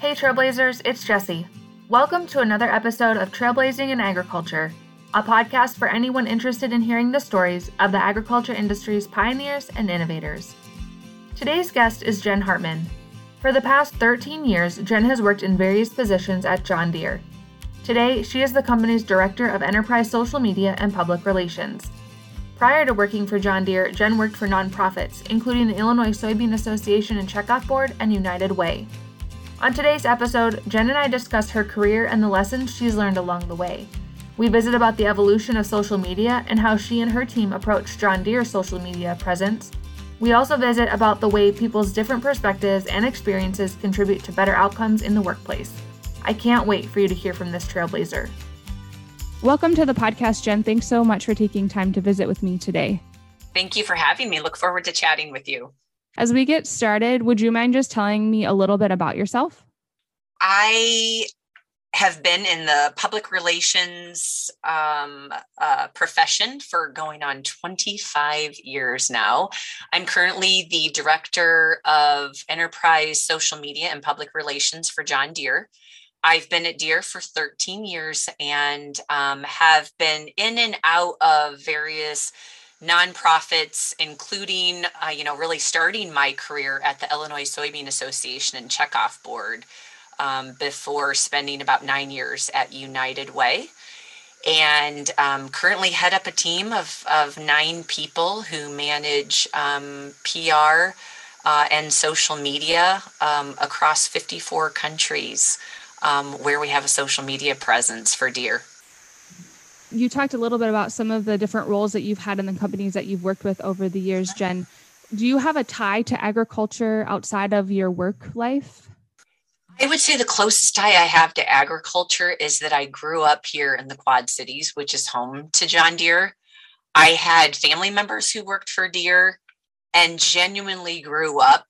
Hey Trailblazers, it's Jesse. Welcome to another episode of Trailblazing in Agriculture, a podcast for anyone interested in hearing the stories of the agriculture industry's pioneers and innovators. Today's guest is Jen Hartman. For the past 13 years, Jen has worked in various positions at John Deere. Today, she is the company's Director of Enterprise Social Media and Public Relations. Prior to working for John Deere, Jen worked for nonprofits, including the Illinois Soybean Association and Checkoff Board and United Way. On today's episode, Jen and I discuss her career and the lessons she's learned along the way. We visit about the evolution of social media and how she and her team approach John Deere's social media presence. We also visit about the way people's different perspectives and experiences contribute to better outcomes in the workplace. I can't wait for you to hear from this trailblazer. Welcome to the podcast, Jen. Thanks so much for taking time to visit with me today. Thank you for having me. Look forward to chatting with you. As we get started, would you mind just telling me a little bit about yourself? I have been in the public relations um, uh, profession for going on 25 years now. I'm currently the director of enterprise social media and public relations for John Deere. I've been at Deere for 13 years and um, have been in and out of various nonprofits, including, uh, you know, really starting my career at the Illinois Soybean Association and Checkoff Board um, before spending about nine years at United Way. And um, currently head up a team of, of nine people who manage um, PR uh, and social media um, across 54 countries um, where we have a social media presence for Deere you talked a little bit about some of the different roles that you've had in the companies that you've worked with over the years, Jen. Do you have a tie to agriculture outside of your work life? I would say the closest tie I have to agriculture is that I grew up here in the Quad Cities, which is home to John Deere. I had family members who worked for Deere and genuinely grew up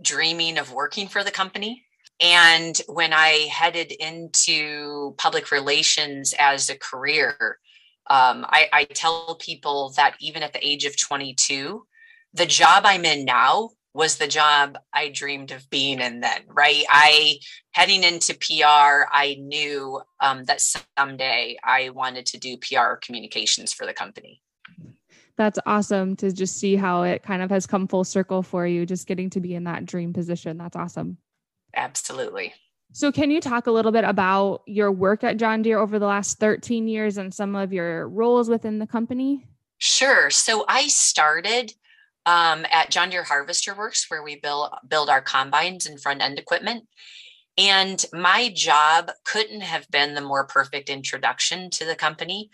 dreaming of working for the company. And when I headed into public relations as a career, um, I, I tell people that even at the age of 22, the job I'm in now was the job I dreamed of being in then, right? I heading into PR, I knew um, that someday I wanted to do PR communications for the company. That's awesome to just see how it kind of has come full circle for you, just getting to be in that dream position. That's awesome. Absolutely. So, can you talk a little bit about your work at John Deere over the last 13 years and some of your roles within the company? Sure. So, I started um, at John Deere Harvester Works, where we build build our combines and front end equipment. And my job couldn't have been the more perfect introduction to the company.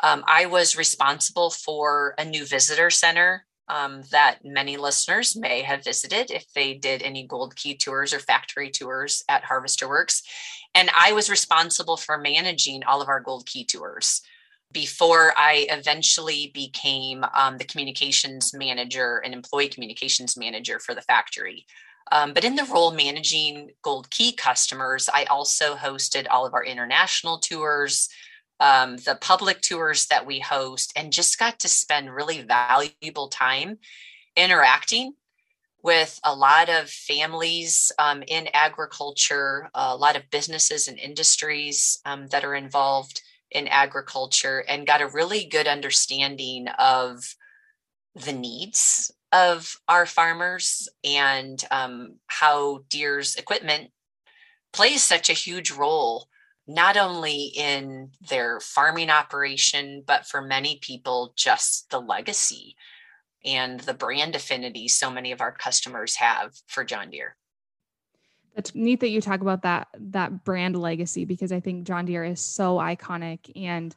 Um, I was responsible for a new visitor center um, that many listeners may have visited if they did any Gold Key tours or factory tours at Harvester Works. And I was responsible for managing all of our Gold Key tours before I eventually became um, the communications manager and employee communications manager for the factory. Um, but in the role managing Gold Key customers, I also hosted all of our international tours, um, the public tours that we host and just got to spend really valuable time interacting with a lot of families um, in agriculture, a lot of businesses and industries um, that are involved in agriculture, and got a really good understanding of the needs of our farmers and um, how Deere's equipment plays such a huge role not only in their farming operation, but for many people, just the legacy and the brand affinity so many of our customers have for John Deere. It's neat that you talk about that that brand legacy because I think John Deere is so iconic and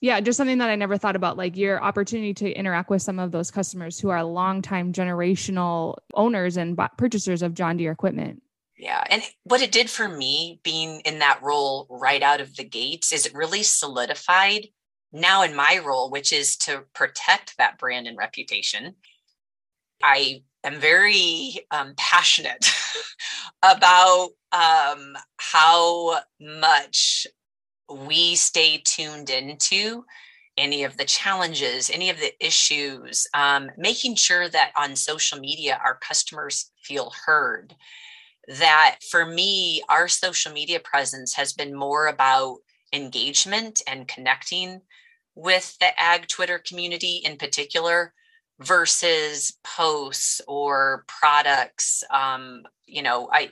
yeah, just something that I never thought about, like your opportunity to interact with some of those customers who are longtime generational owners and purchasers of John Deere equipment. Yeah. And what it did for me being in that role right out of the gates is it really solidified now in my role, which is to protect that brand and reputation. I am very um, passionate about um, how much we stay tuned into any of the challenges, any of the issues, um, making sure that on social media our customers feel heard that for me, our social media presence has been more about engagement and connecting with the ag Twitter community in particular versus posts or products. Um, you know, I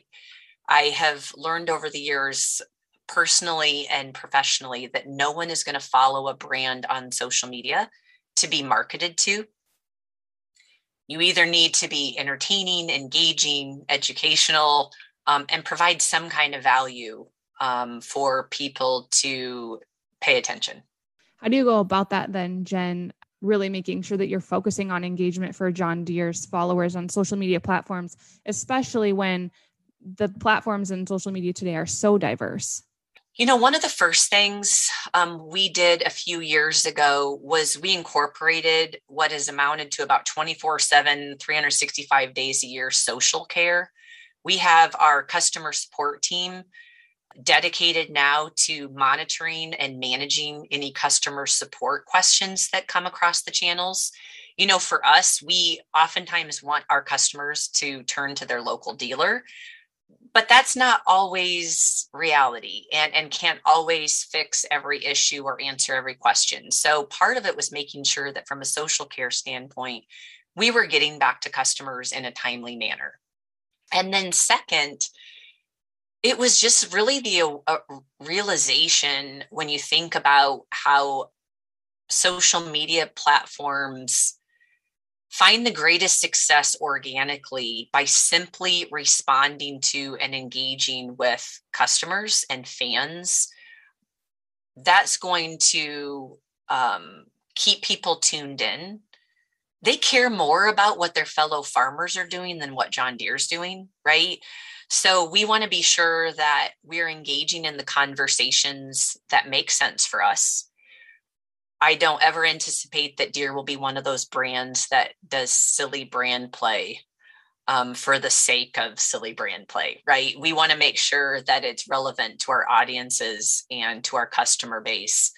I have learned over the years personally and professionally that no one is going to follow a brand on social media to be marketed to. You either need to be entertaining, engaging, educational, um, and provide some kind of value um, for people to pay attention. How do you go about that then, Jen? Really making sure that you're focusing on engagement for John Deere's followers on social media platforms, especially when the platforms and social media today are so diverse. You know, one of the first things um, we did a few years ago was we incorporated what has amounted to about 24 7, 365 days a year social care. We have our customer support team dedicated now to monitoring and managing any customer support questions that come across the channels. You know, for us, we oftentimes want our customers to turn to their local dealer, but that's not always reality and, and can't always fix every issue or answer every question. So, part of it was making sure that from a social care standpoint, we were getting back to customers in a timely manner. And then, second, it was just really the uh, realization when you think about how social media platforms find the greatest success organically by simply responding to and engaging with customers and fans. That's going to um, keep people tuned in. They care more about what their fellow farmers are doing than what john deere's doing right? So we want to be sure that we're engaging in the conversations that make sense for us. I don't ever anticipate that Deere will be one of those brands that does silly brand play um, for the sake of silly brand play, right? We want to make sure that it's relevant to our audiences and to our customer base.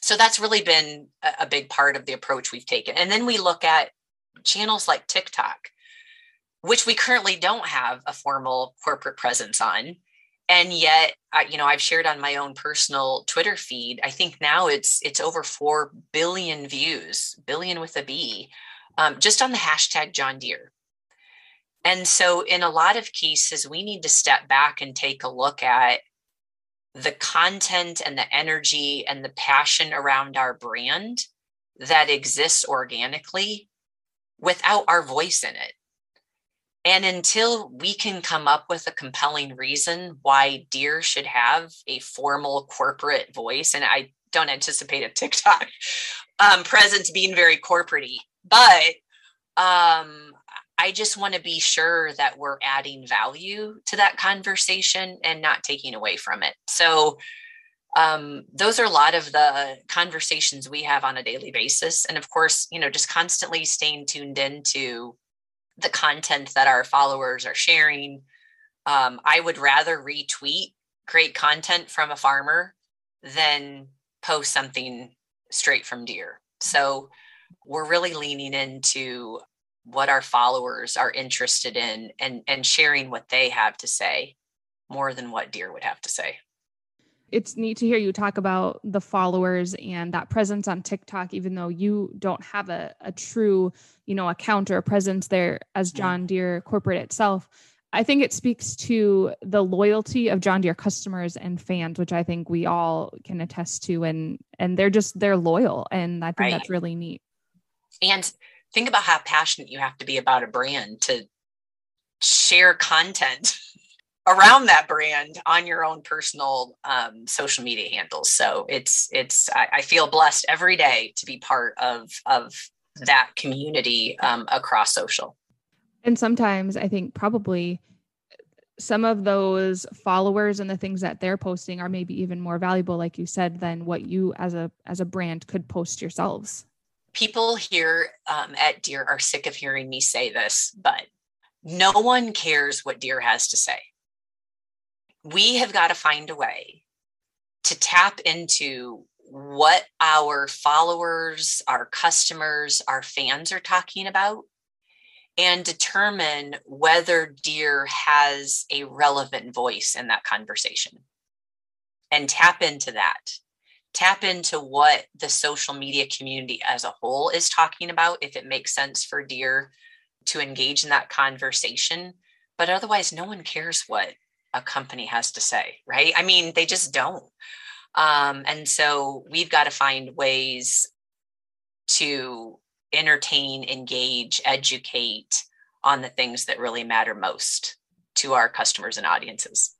So that's really been a big part of the approach we've taken. And then we look at channels like TikTok which we currently don't have a formal corporate presence on. And yet, you know, I've shared on my own personal Twitter feed. I think now it's it's over four billion views, billion with a B, um, just on the hashtag John Deere. And so, in a lot of cases, we need to step back and take a look at the content and the energy and the passion around our brand that exists organically without our voice in it. And until we can come up with a compelling reason why Deere should have a formal corporate voice, and I don't anticipate a TikTok um, presence being very corporatey, but um, I just want to be sure that we're adding value to that conversation and not taking away from it. So, um, those are a lot of the conversations we have on a daily basis. And of course, you know, just constantly staying tuned into the content that our followers are sharing. Um, I would rather retweet great content from a farmer than post something straight from Deere. So we're really leaning into what our followers are interested in and, and sharing what they have to say more than what Deere would have to say it's neat to hear you talk about the followers and that presence on TikTok, even though you don't have a, a true, you know, account or a presence there as John Deere corporate itself. I think it speaks to the loyalty of John Deere customers and fans, which I think we all can attest to, and and they're just they're loyal, and I think right. that's really neat. And think about how passionate you have to be about a brand to share content around that brand on your own personal um, social media handles. So it's it's I, I, feel blessed every day to be part of of that community um, across social. And sometimes I think probably some of those followers and the things that they're posting are maybe even more valuable, like you said, than what you as a as a brand could post yourselves. People here um, at Deere are sick of hearing me say this, but no one cares what Deere has to say we have got to find a way to tap into what our followers, our customers, our fans are talking about and determine whether Deere has a relevant voice in that conversation and tap into that. Tap into what the social media community as a whole is talking about, if it makes sense for Deere to engage in that conversation. But otherwise, no one cares what a company has to say, right? I mean, they just don't. Um, and so we've got to find ways to entertain, engage, educate on the things that really matter most to our customers and audiences.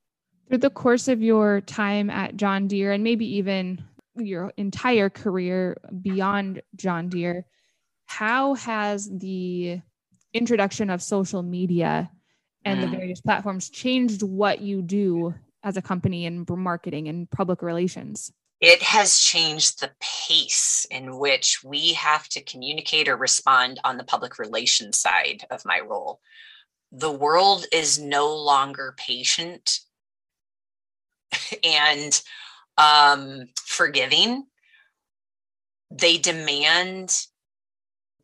Through the course of your time at John Deere and maybe even your entire career beyond John Deere, how has the introduction of social media and mm. the various platforms changed what you do as a company in marketing and public relations? It has changed the pace in which we have to communicate or respond on the public relations side of my role. The world is no longer patient and um, forgiving. They demand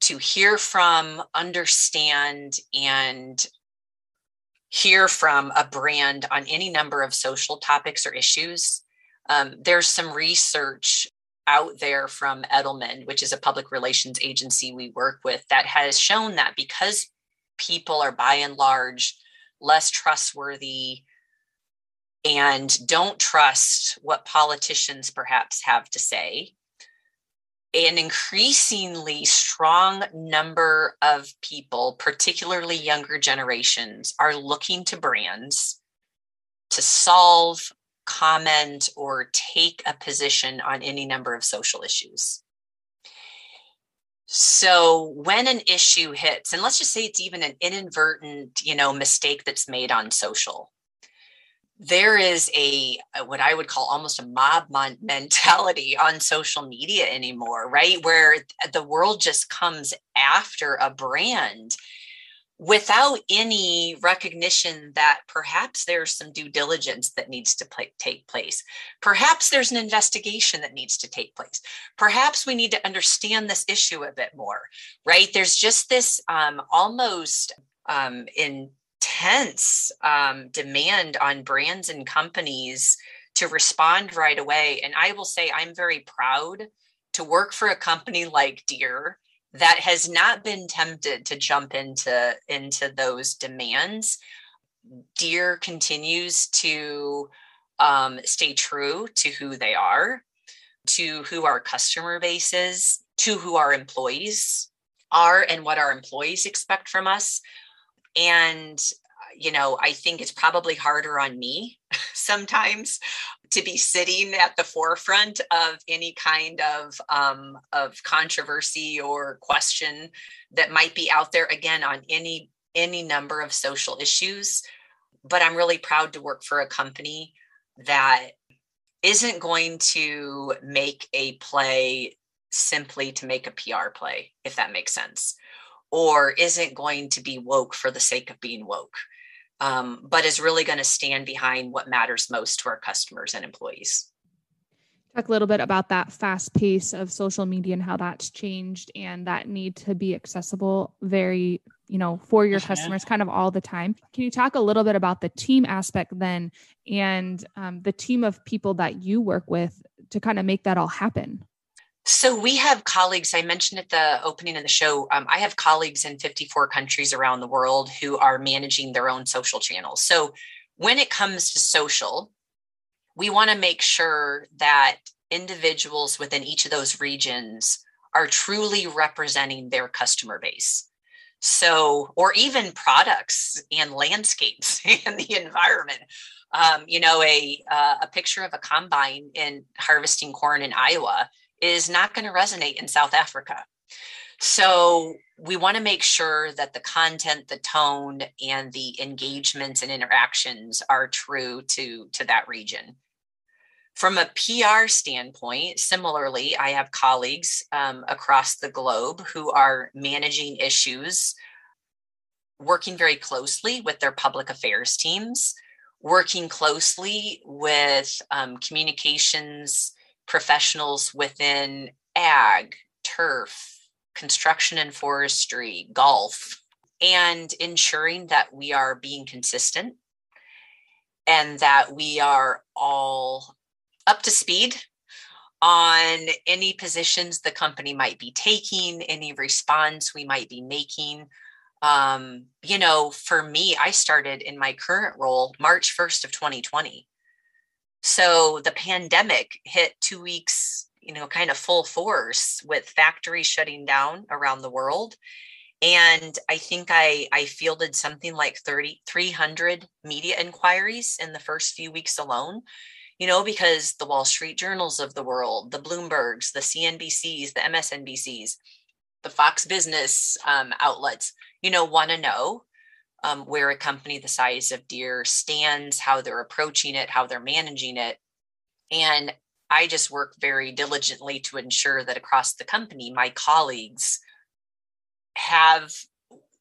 to hear from, understand, and hear from a brand on any number of social topics or issues. Um, there's some research out there from Edelman, which is a public relations agency we work with, that has shown that because people are by and large less trustworthy and don't trust what politicians perhaps have to say, an increasingly strong number of people, particularly younger generations, are looking to brands to solve, comment, or take a position on any number of social issues. So when an issue hits, and let's just say it's even an inadvertent, you know, mistake that's made on social, there is a what I would call almost a mob mentality on social media anymore, right? Where the world just comes after a brand without any recognition that perhaps there's some due diligence that needs to take place. Perhaps there's an investigation that needs to take place. Perhaps we need to understand this issue a bit more, right? There's just this um, almost um, in intense um, demand on brands and companies to respond right away. And I will say, I'm very proud to work for a company like Deere that has not been tempted to jump into into those demands. Deere continues to um, stay true to who they are, to who our customer base is, to who our employees are, and what our employees expect from us and you know i think it's probably harder on me sometimes to be sitting at the forefront of any kind of um, of controversy or question that might be out there again on any any number of social issues. But i'm really proud to work for a company that isn't going to make a play simply to make a pr play if that makes sense or isn't going to be woke for the sake of being woke, um, but is really going to stand behind what matters most to our customers and employees. Talk a little bit about that fast pace of social media and how that's changed and that need to be accessible very, you know, for your customers kind of all the time. Can you talk a little bit about the team aspect then and um, the team of people that you work with to kind of make that all happen? So we have colleagues. I mentioned at the opening of the show. Um, I have colleagues in 54 countries around the world who are managing their own social channels. So when it comes to social, we want to make sure that individuals within each of those regions are truly representing their customer base. So, or even products and landscapes and the environment. Um, you know, a uh, a picture of a combine in harvesting corn in Iowa is not going to resonate in South Africa. So we want to make sure that the content, the tone, and the engagements and interactions are true to, to that region. From a PR standpoint, similarly, I have colleagues um, across the globe who are managing issues, working very closely with their public affairs teams, working closely with um, communications professionals within ag, turf, construction and forestry, golf. and ensuring that we are being consistent and that we are all up to speed on any positions the company might be taking, any response we might be making. Um, you know, for me, I started in my current role March 1st of 2020. So the pandemic hit two weeks, you know, kind of full force with factories shutting down around the world. And I think I, I fielded something like 30, 300 media inquiries in the first few weeks alone you know, because the Wall Street Journals of the world, the Bloombergs, the CNBCs, the MSNBCs, the Fox Business um, outlets, you know, want to know um, where a company the size of Deere stands, how they're approaching it, how they're managing it. And I just work very diligently to ensure that across the company, my colleagues have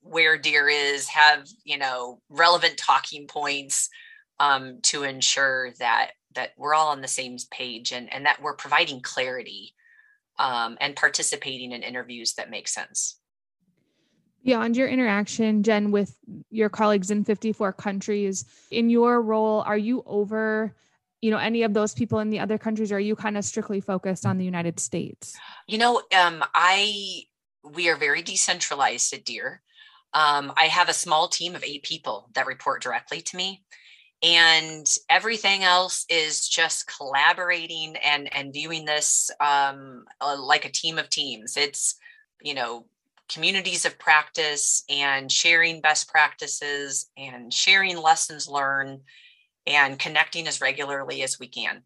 where Deere is, have, you know, relevant talking points um, to ensure that that we're all on the same page and, and that we're providing clarity um, and participating in interviews that make sense. Beyond your interaction, Jen, with your colleagues in 54 countries, in your role, are you over, you know, any of those people in the other countries? Or are you kind of strictly focused on the United States? You know, um, I we are very decentralized at Deere. Um, I have a small team of eight people that report directly to me and everything else is just collaborating and and viewing this um, uh, like a team of teams it's you know communities of practice and sharing best practices and sharing lessons learned and connecting as regularly as we can.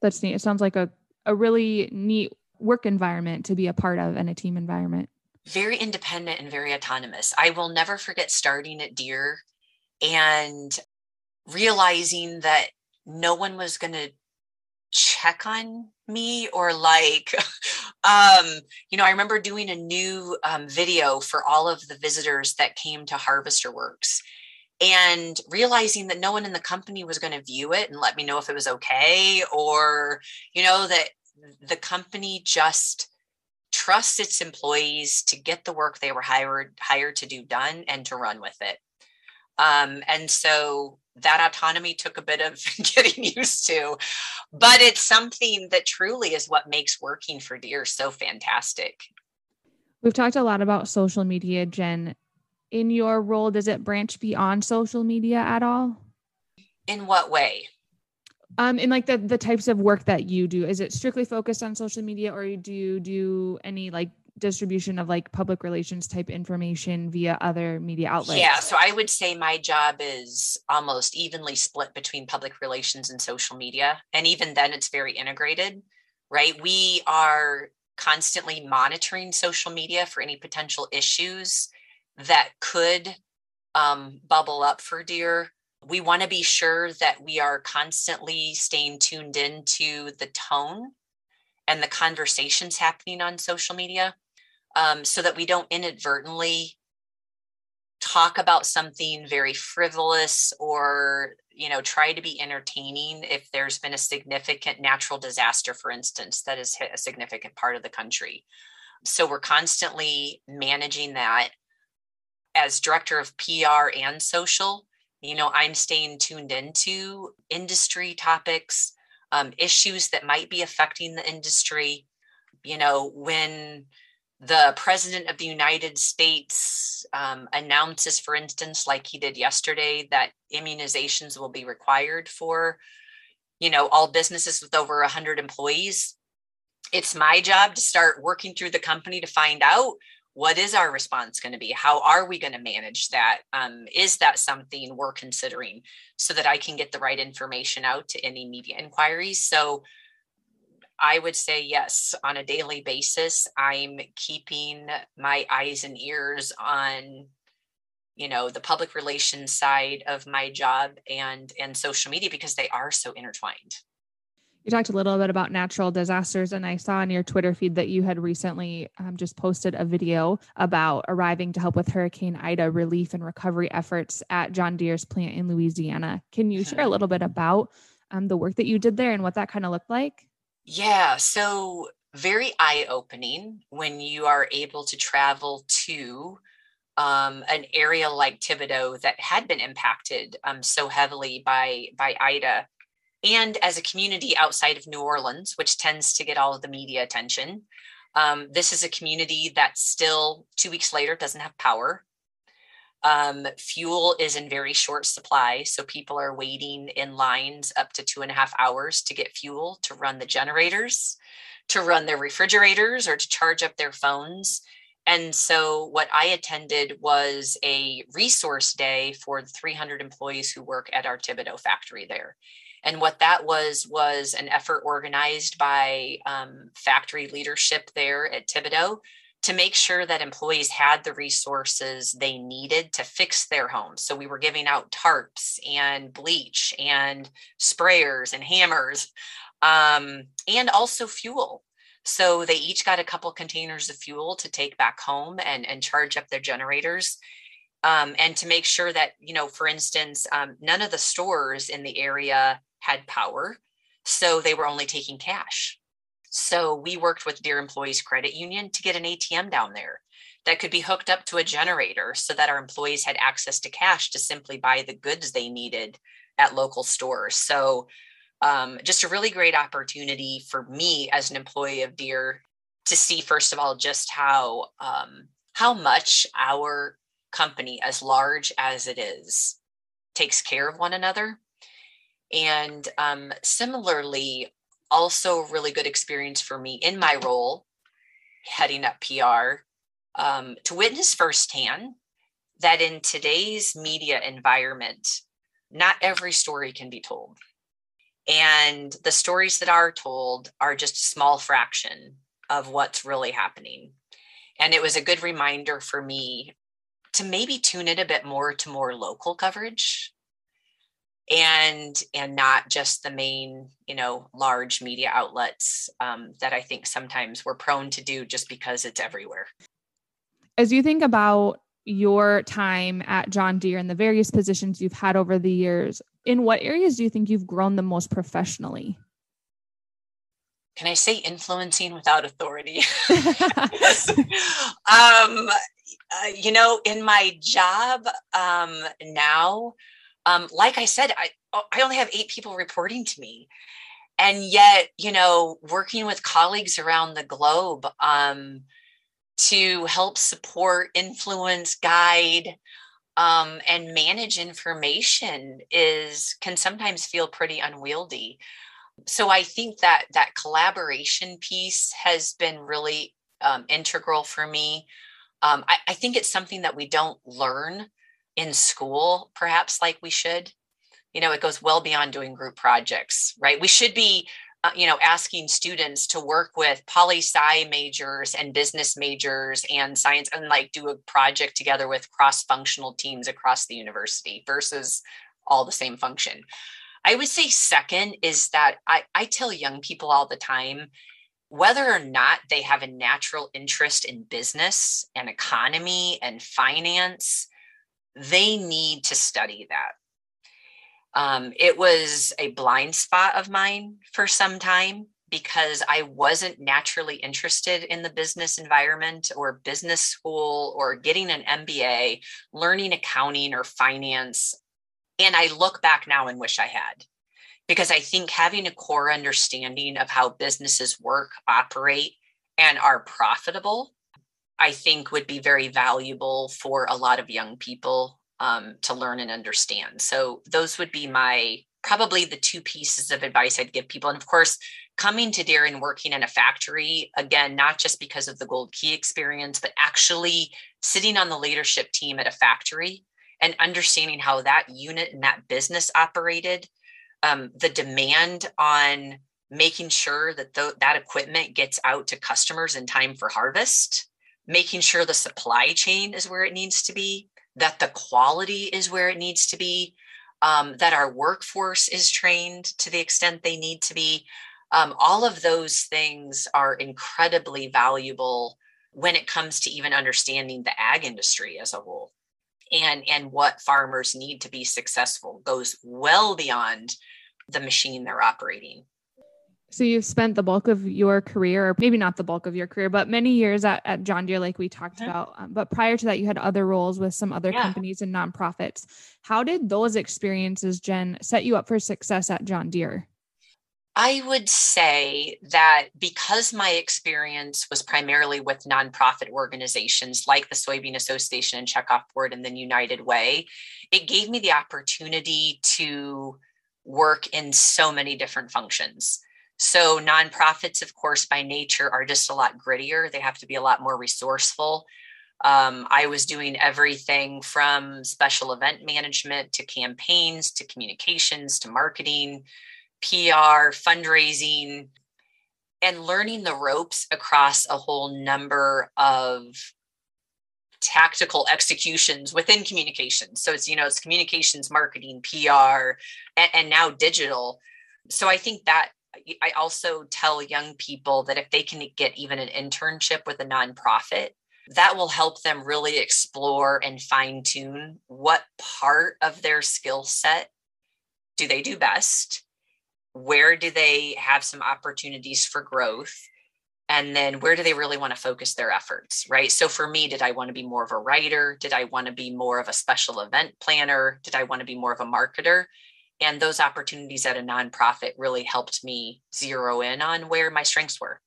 That's neat. It sounds like a, a really neat work environment to be a part of and a team environment. Very independent and very autonomous. I will never forget starting at Deere and realizing that no one was going to check on me or like um you know i remember doing a new um, video for all of the visitors that came to harvester works and realizing that no one in the company was going to view it and let me know if it was okay or you know that the company just trusts its employees to get the work they were hired hired to do done and to run with it. Um, and so that autonomy took a bit of getting used to but it's something that truly is what makes working for Deere so fantastic. We've talked a lot about social media jen. In your role does it branch beyond social media at all? In what way? Um in like the the types of work that you do. Is it strictly focused on social media or do you do any like distribution of like public relations type information via other media outlets? Yeah, so I would say my job is almost evenly split between public relations and social media. And even then, it's very integrated, right? We are constantly monitoring social media for any potential issues that could um, bubble up for Deere. We want to be sure that we are constantly staying tuned into the tone and the conversations happening on social media um, so that we don't inadvertently talk about something very frivolous or you know try to be entertaining if there's been a significant natural disaster for instance that has hit a significant part of the country. So we're constantly managing that as director of pr and social. You know i'm staying tuned into industry topics um, issues that might be affecting the industry. You know when the president of the United States um, announces, for instance, like he did yesterday, that immunizations will be required for, you know, all businesses with over 100 employees. It's my job to start working through the company to find out what is our response going to be how are we going to manage that? Um, is that something we're considering so that i can get the right information out to any media inquiries so I would say yes, on a daily basis, I'm keeping my eyes and ears on you know the public relations side of my job and and social media because they are so intertwined. You talked a little bit about natural disasters and i saw on your twitter feed that you had recently um, just posted a video about arriving to help with hurricane ida relief and recovery efforts at john deere's plant in louisiana. Can you share a little bit about um, the work that you did there and what that kind of looked like yeah. So, very eye opening when you are able to travel to um, an area like Thibodaux that had been impacted um, so heavily by by Ida, and as a community outside of New Orleans, which tends to get all of the media attention, um, this is a community that still two weeks later doesn't have power. Um, fuel is in very short supply, so people are waiting in lines up to two and a half hours to get fuel to run the generators, to run their refrigerators, or to charge up their phones. And so, what I attended was a resource day for the 300 employees who work at our Thibodaux factory there. And what that was was an effort organized by um, factory leadership there at Thibodaux to make sure that employees had the resources they needed to fix their homes. So we were giving out tarps and bleach and sprayers and hammers um, and also fuel. So they each got a couple containers of fuel to take back home and, and charge up their generators. Um, and to make sure that, you know, for instance, um, none of the stores in the area had power. So they were only taking cash. So we worked with Deere Employees Credit Union to get an ATM down there that could be hooked up to a generator so that our employees had access to cash to simply buy the goods they needed at local stores. So um, just a really great opportunity for me as an employee of Deere to see first of all just how um, how much our company, as large as it is, takes care of one another. And um, similarly, also a really good experience for me in my role heading up PR um, to witness firsthand that in today's media environment, not every story can be told. And the stories that are told are just a small fraction of what's really happening. And it was a good reminder for me to maybe tune in a bit more to more local coverage and and not just the main you know large media outlets um, that i think sometimes we're prone to do just because it's everywhere. As you think about your time at john deere and the various positions you've had over the years in what areas do you think you've grown the most professionally? Can i say influencing without authority? Um, uh, you know in my job um, now um, like I said, I oh, I only have eight people reporting to me, and yet you know working with colleagues around the globe um, to help support, influence, guide, um, and manage information is can sometimes feel pretty unwieldy. So I think that that collaboration piece has been really um, integral for me. Um, I, I, think it's something that we don't learn in school perhaps like we should. You know it goes well beyond doing group projects right? We should be uh, you know asking students to work with poli sci majors and business majors and science and like do a project together with cross functional teams across the university versus all the same function. I would say second is that i, I tell young people all the time whether or not they have a natural interest in business and economy and finance they need to study that. Um, it was a blind spot of mine for some time because I wasn't naturally interested in the business environment or business school or getting an MBA, learning accounting or finance. And I look back now and wish I had because I think having a core understanding of how businesses work, operate, and are profitable I think would be very valuable for a lot of young people um, to learn and understand. So those would be my probably the two pieces of advice I'd give people. And of course, coming to Deere and working in a factory, again, not just because of the Gold Key experience, but actually sitting on the leadership team at a factory and understanding how that unit and that business operated, um, the demand on making sure that th- that equipment gets out to customers in time for harvest making sure the supply chain is where it needs to be, that the quality is where it needs to be, um, that our workforce is trained to the extent they need to be. Um, all of those things are incredibly valuable when it comes to even understanding the ag industry as a whole and and what farmers need to be successful goes well beyond the machine they're operating So you've spent the bulk of your career, or maybe not the bulk of your career, but many years at, at John Deere, like we talked mm-hmm. about. Um, but prior to that, you had other roles with some other yeah. companies and nonprofits. How did those experiences, Jen, set you up for success at John Deere? I would say that because my experience was primarily with nonprofit organizations like the Soybean Association and Checkoff Board and then United Way, it gave me the opportunity to work in so many different functions. So, nonprofits, of course, by nature are just a lot grittier. They have to be a lot more resourceful. Um, I was doing everything from special event management to campaigns to communications to marketing PR, fundraising, and learning the ropes across a whole number of tactical executions within communications. So it's, you know, it's communications, marketing, PR, and, and now digital. So I think that I also tell young people that if they can get even an internship with a nonprofit, that will help them really explore and fine tune what part of their skill set do they do best where do they have some opportunities for growth and then where do they really want to focus their efforts right? So for me did i want to be more of a writer? Did i want to be more of a special event planner? Did i want to be more of a marketer and those opportunities at a nonprofit really helped me zero in on where my strengths were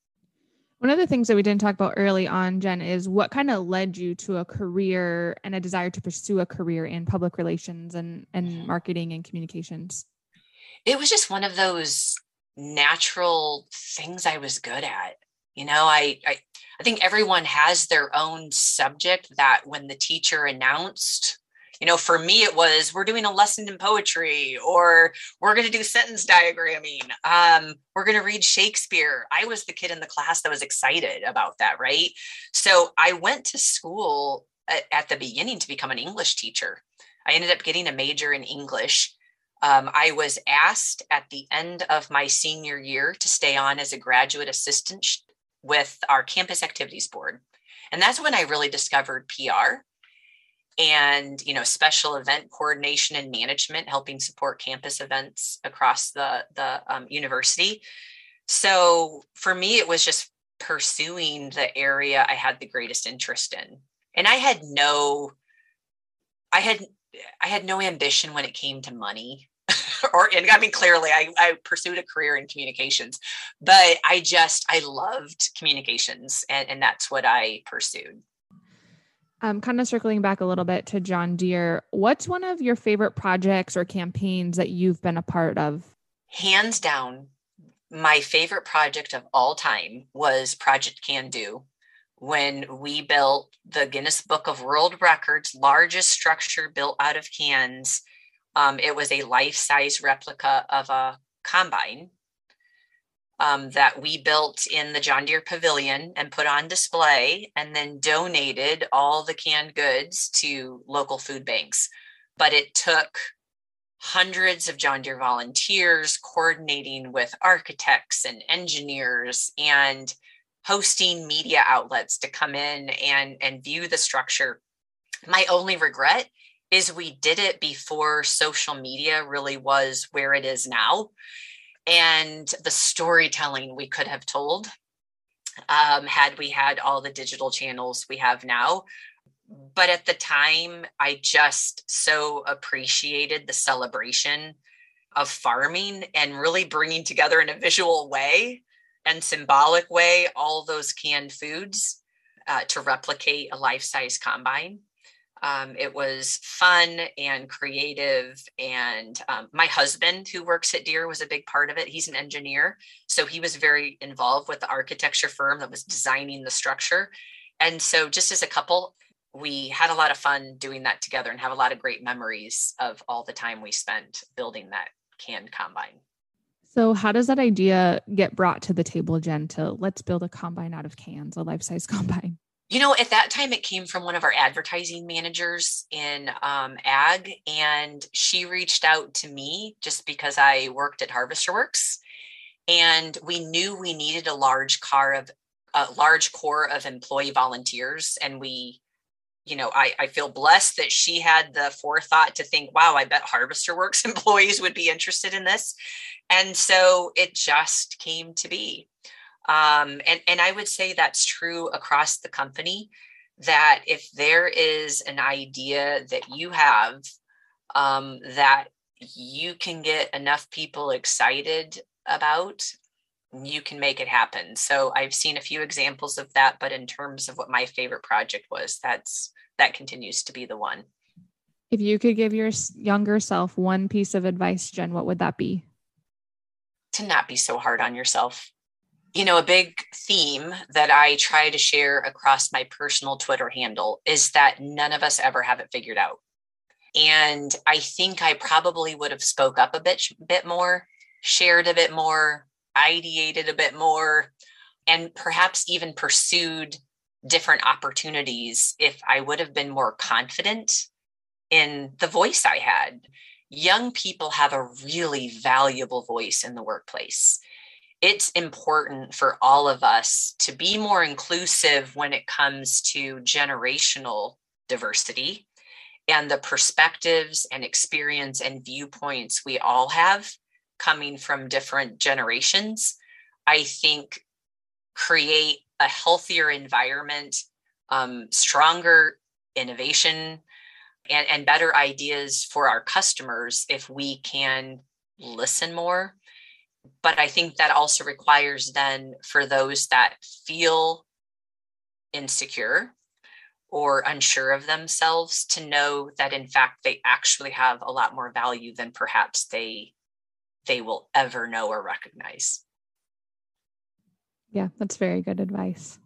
one of the things that we didn't talk about early on, Jen, is what kind of led you to a career and a desire to pursue a career in public relations and, and mm-hmm. marketing and communications? it was just one of those natural things I was good at. You know, I, I I think everyone has their own subject that when the teacher announced, you know, for me it was we're doing a lesson in poetry or we're going to do sentence diagramming. Um, we're going to read Shakespeare. I was the kid in the class that was excited about that, right? So I went to school at, at the beginning to become an English teacher. I ended up getting a major in English um, I was asked at the end of my senior year to stay on as a graduate assistant with our campus activities board. And that's when I really discovered PR and you know special event coordination and management helping support campus events across the the um, university so for me it was just pursuing the area i had the greatest interest in and i had no i had I had no ambition when it came to money. or and I mean clearly I, I pursued a career in communications, but I just I loved communications and, and that's what I pursued. Um, kind of circling back a little bit to John Deere, what's one of your favorite projects or campaigns that you've been a part of? Hands down, my favorite project of all time was Project Can Do when we built the Guinness Book of World Records largest structure built out of cans. Um, it was a life size replica of a combine um, that we built in the John Deere Pavilion and put on display, and then donated all the canned goods to local food banks. But it took hundreds of John Deere volunteers coordinating with architects and engineers and hosting media outlets to come in and and view the structure my only regret is we did it before social media really was where it is now and the storytelling we could have told um, had we had all the digital channels we have now but at the time i just so appreciated the celebration of farming and really bringing together in a visual way and symbolic way all those canned foods uh, to replicate a life size combine. Um, it was fun and creative. And um, my husband, who works at Deere, was a big part of it. He's an engineer. So he was very involved with the architecture firm that was designing the structure. And so, just as a couple, we had a lot of fun doing that together and have a lot of great memories of all the time we spent building that canned combine. So, how does that idea get brought to the table, Jen, to let's build a combine out of cans, a life size combine? You know, at that time, it came from one of our advertising managers in um, ag, and she reached out to me just because I worked at Harvester Works, and we knew we needed a large car of a large core of employee volunteers, and we you know, I, I feel blessed that she had the forethought to think, wow, I bet Harvester Works employees would be interested in this. And so it just came to be. Um, and, and I would say that's true across the company that if there is an idea that you have um, that you can get enough people excited about, you can make it happen. So I've seen a few examples of that, but in terms of what my favorite project was, that's that continues to be the one. If you could give your younger self one piece of advice, Jen, what would that be? To not be so hard on yourself. You know, a big theme that I try to share across my personal Twitter handle is that none of us ever have it figured out. And I think I probably would have spoke up a bit bit more, shared a bit more, ideated a bit more, and perhaps even pursued different opportunities if I would have been more confident in the voice I had. Young people have a really valuable voice in the workplace. It's important for all of us to be more inclusive when it comes to generational diversity and the perspectives and experience and viewpoints we all have coming from different generations. I think create a healthier environment, um, stronger innovation, and, and better ideas for our customers if we can listen more. But I think that also requires then for those that feel insecure or unsure of themselves to know that in fact they actually have a lot more value than perhaps they they will ever know or recognize yeah, that's very good advice.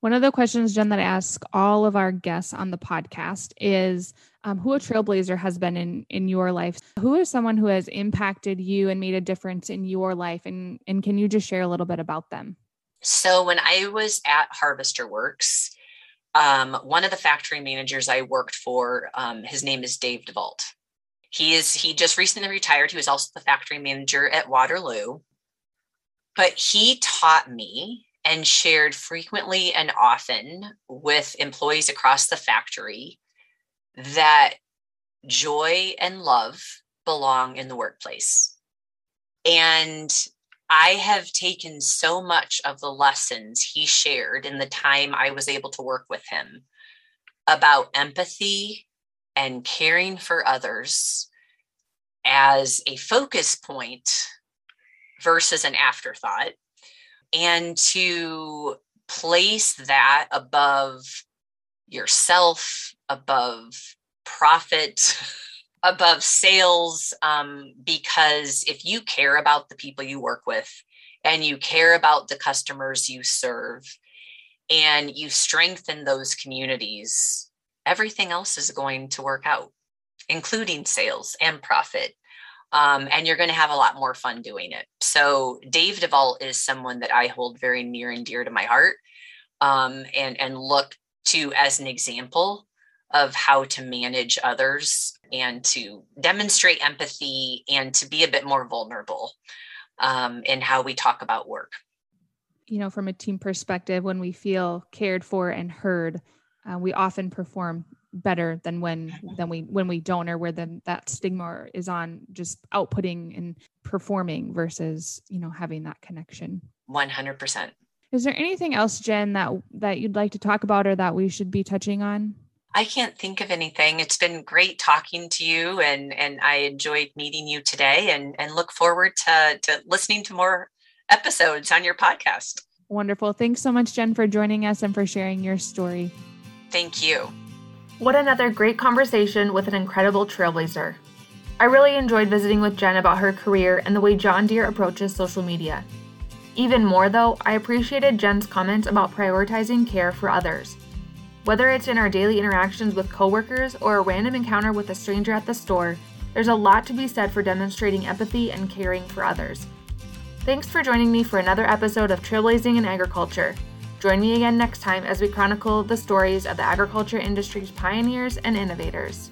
One of the questions, Jen, that I ask all of our guests on the podcast is um, who a trailblazer has been in in your life. Who is someone who has impacted you and made a difference in your life, and and can you just share a little bit about them? So when I was at Harvester Works, um, one of the factory managers I worked for, um, his name is Dave DeVault. He is he just recently retired. He was also the factory manager at Waterloo. But he taught me and shared frequently and often with employees across the factory that joy and love belong in the workplace. And I have taken so much of the lessons he shared in the time I was able to work with him about empathy and caring for others as a focus point versus an afterthought and to place that above yourself above profit above sales um, because if you care about the people you work with and you care about the customers you serve and you strengthen those communities everything else is going to work out including sales and profit um, and you're going to have a lot more fun doing it. So Dave DeVault is someone that I hold very near and dear to my heart, um, and and look to as an example of how to manage others and to demonstrate empathy and to be a bit more vulnerable um, in how we talk about work. You know, from a team perspective, when we feel cared for and heard, uh, we often perform better than when than we when we don't or where then that stigma is on just outputting and performing versus you know having that connection. 100% is there anything else jen that that you'd like to talk about or that we should be touching on I can't think of anything. It's been great talking to you and and I enjoyed meeting you today and and look forward to to listening to more episodes on your podcast. Wonderful. Thanks so much Jen for joining us and for sharing your story. Thank you. What another great conversation with an incredible trailblazer. I really enjoyed visiting with Jen about her career and the way John Deere approaches social media. Even more, though, I appreciated Jen's comments about prioritizing care for others. Whether it's in our daily interactions with coworkers or a random encounter with a stranger at the store, there's a lot to be said for demonstrating empathy and caring for others. Thanks for joining me for another episode of Trailblazing in Agriculture. Join me again next time as we chronicle the stories of the agriculture industry's pioneers and innovators.